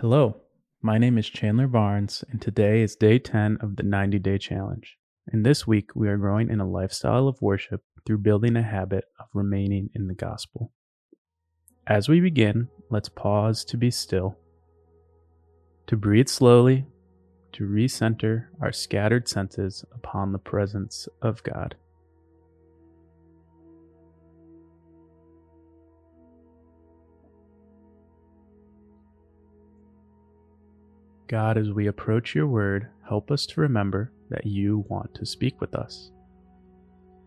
Hello, my name is Chandler Barense, and today is day 10 of the 90 day challenge. And this week, we are growing in a lifestyle of worship through building a habit of remaining in the gospel. As we begin, let's pause to be still, to breathe slowly, to recenter our scattered senses upon the presence of God. God, as we approach your word, help us to remember that you want to speak with us.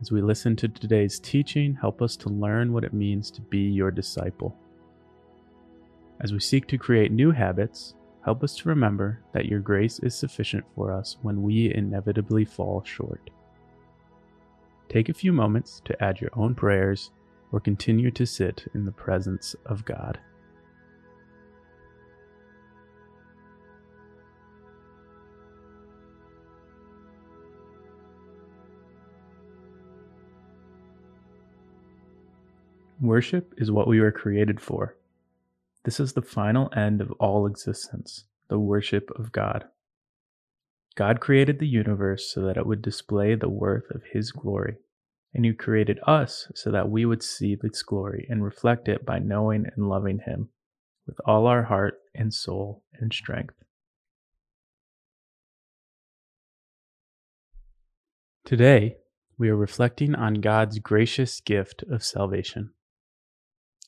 As we listen to today's teaching, help us to learn what it means to be your disciple. As we seek to create new habits, help us to remember that your grace is sufficient for us when we inevitably fall short. Take a few moments to add your own prayers or continue to sit in the presence of God. Worship is what we were created for. This is the final end of all existence, the worship of God. God created the universe so that it would display the worth of His glory, and He created us so that we would see this glory and reflect it by knowing and loving Him with all our heart and soul and strength. Today, we are reflecting on God's gracious gift of salvation.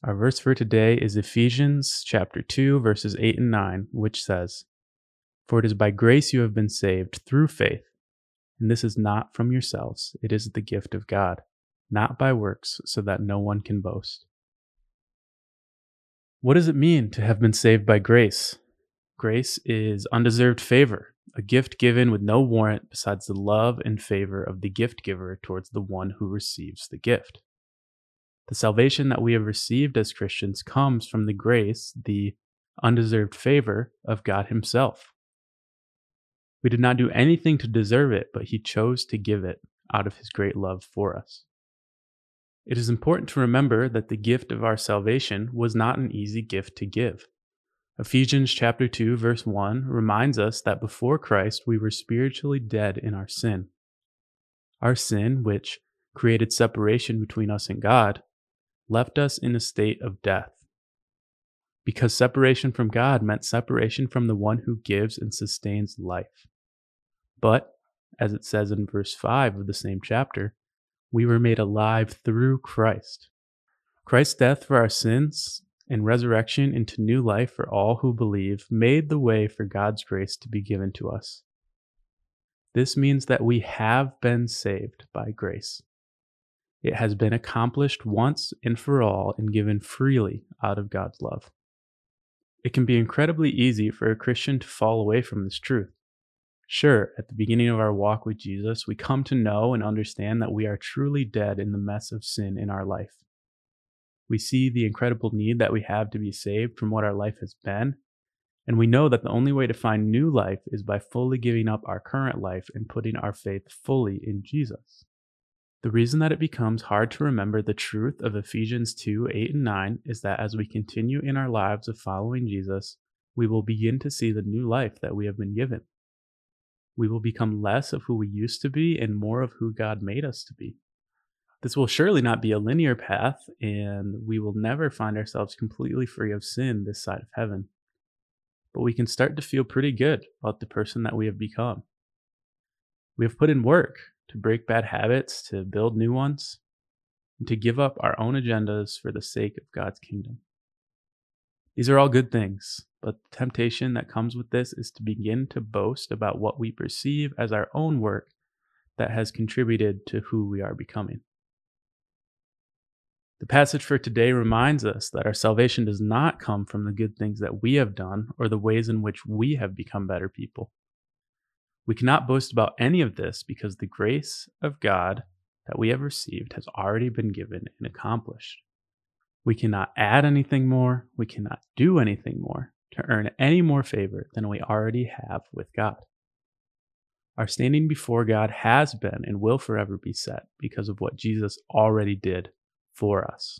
Our verse for today is Ephesians chapter 2 verses 8 and 9, which says, "For it is by grace you have been saved through faith, and this is not from yourselves, it is the gift of God, not by works, so that no one can boast." What does it mean to have been saved by grace? Grace is undeserved favor, a gift given with no warrant besides the love and favor of the gift giver towards the one who receives the gift. The salvation that we have received as Christians comes from the grace, the undeserved favor of God Himself. We did not do anything to deserve it, but He chose to give it out of His great love for us. It is important to remember that the gift of our salvation was not an easy gift to give. Ephesians chapter 2 verse 1 reminds us that before Christ we were spiritually dead in our sin. Our sin, which created separation between us and God, left us in a state of death. Because separation from God meant separation from the one who gives and sustains life. But, as it says in verse 5 of the same chapter, we were made alive through Christ. Christ's death for our sins and resurrection into new life for all who believe made the way for God's grace to be given to us. This means that we have been saved by grace. It has been accomplished once and for all and given freely out of God's love. It can be incredibly easy for a Christian to fall away from this truth. Sure, at the beginning of our walk with Jesus, we come to know and understand that we are truly dead in the mess of sin in our life. We see the incredible need that we have to be saved from what our life has been, and we know that the only way to find new life is by fully giving up our current life and putting our faith fully in Jesus. The reason that it becomes hard to remember the truth of Ephesians 2 8 and 9 is that as we continue in our lives of following Jesus, we will begin to see the new life that we have been given. We will become less of who we used to be and more of who God made us to be. This will surely not be a linear path, and we will never find ourselves completely free of sin this side of heaven. But we can start to feel pretty good about the person that we have become. We have put in work to break bad habits, to build new ones, and to give up our own agendas for the sake of God's kingdom. These are all good things, but the temptation that comes with this is to begin to boast about what we perceive as our own work that has contributed to who we are becoming. The passage for today reminds us that our salvation does not come from the good things that we have done or the ways in which we have become better people. We cannot boast about any of this because the grace of God that we have received has already been given and accomplished. We cannot add anything more, we cannot do anything more to earn any more favor than we already have with God. Our standing before God has been and will forever be set because of what Jesus already did for us.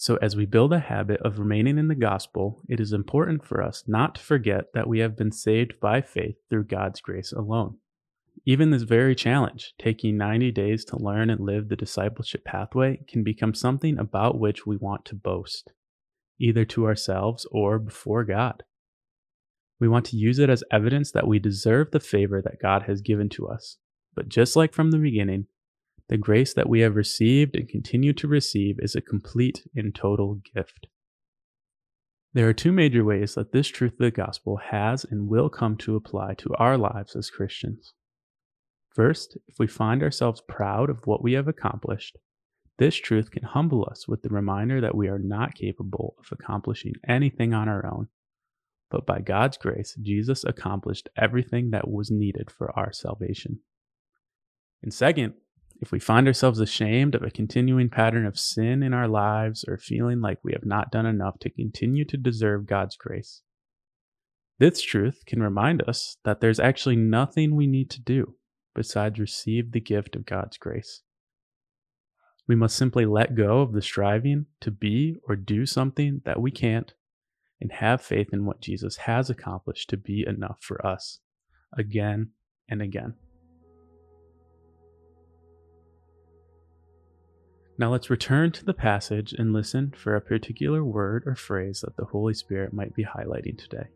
So, as we build a habit of remaining in the gospel, it is important for us not to forget that we have been saved by faith through God's grace alone. Even this very challenge, taking 90 days to learn and live the discipleship pathway, can become something about which we want to boast, either to ourselves or before God. We want to use it as evidence that we deserve the favor that God has given to us. But just like from the beginning, the grace that we have received and continue to receive is a complete and total gift. There are two major ways that this truth of the gospel has and will come to apply to our lives as Christians. First, if we find ourselves proud of what we have accomplished, this truth can humble us with the reminder that we are not capable of accomplishing anything on our own. But by God's grace, Jesus accomplished everything that was needed for our salvation. And second, if we find ourselves ashamed of a continuing pattern of sin in our lives or feeling like we have not done enough to continue to deserve God's grace, this truth can remind us that there's actually nothing we need to do besides receive the gift of God's grace. We must simply let go of the striving to be or do something that we can't and have faith in what Jesus has accomplished to be enough for us again and again. Now let's return to the passage and listen for a particular word or phrase that the Holy Spirit might be highlighting today.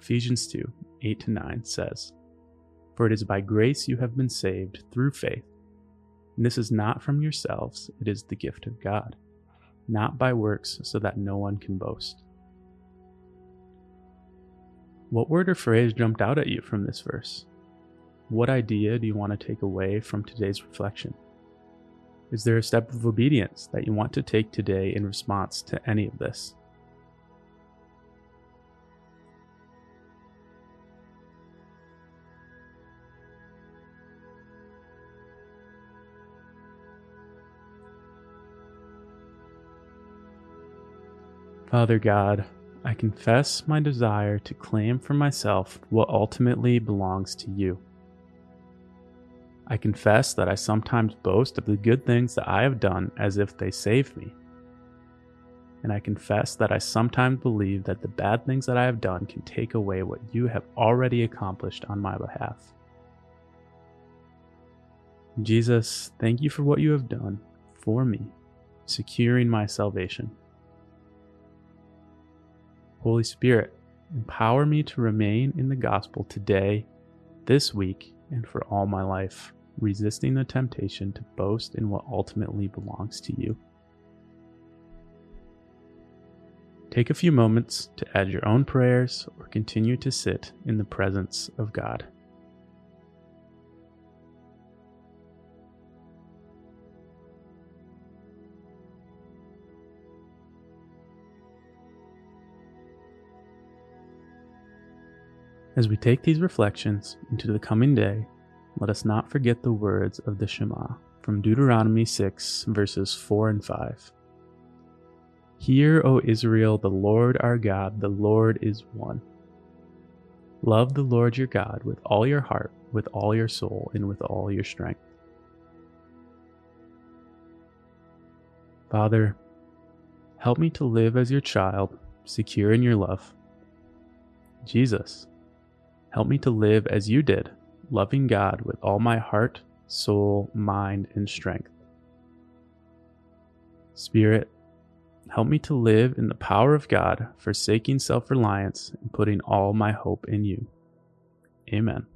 Ephesians 2 8 to 9 says, For it is by grace you have been saved through faith. And this is not from yourselves, it is the gift of God, not by works, so that no one can boast. What word or phrase jumped out at you from this verse? What idea do you want to take away from today's reflection? Is there a step of obedience that you want to take today in response to any of this? Father God, I confess my desire to claim for myself what ultimately belongs to you. I confess that I sometimes boast of the good things that I have done as if they saved me. And I confess that I sometimes believe that the bad things that I have done can take away what you have already accomplished on my behalf. Jesus, thank you for what you have done for me, securing my salvation. Holy Spirit, empower me to remain in the gospel today, this week, and for all my life, resisting the temptation to boast in what ultimately belongs to you. Take a few moments to add your own prayers or continue to sit in the presence of God. As we take these reflections into the coming day, let us not forget the words of the Shema from Deuteronomy 6, verses 4 and 5. Hear, O Israel, the Lord our God, the Lord is one. Love the Lord your God with all your heart, with all your soul, and with all your strength. Father, help me to live as your child, secure in your love. Jesus, Help me to live as you did, loving God with all my heart, soul, mind, and strength. Spirit, help me to live in the power of God, forsaking self reliance and putting all my hope in you. Amen.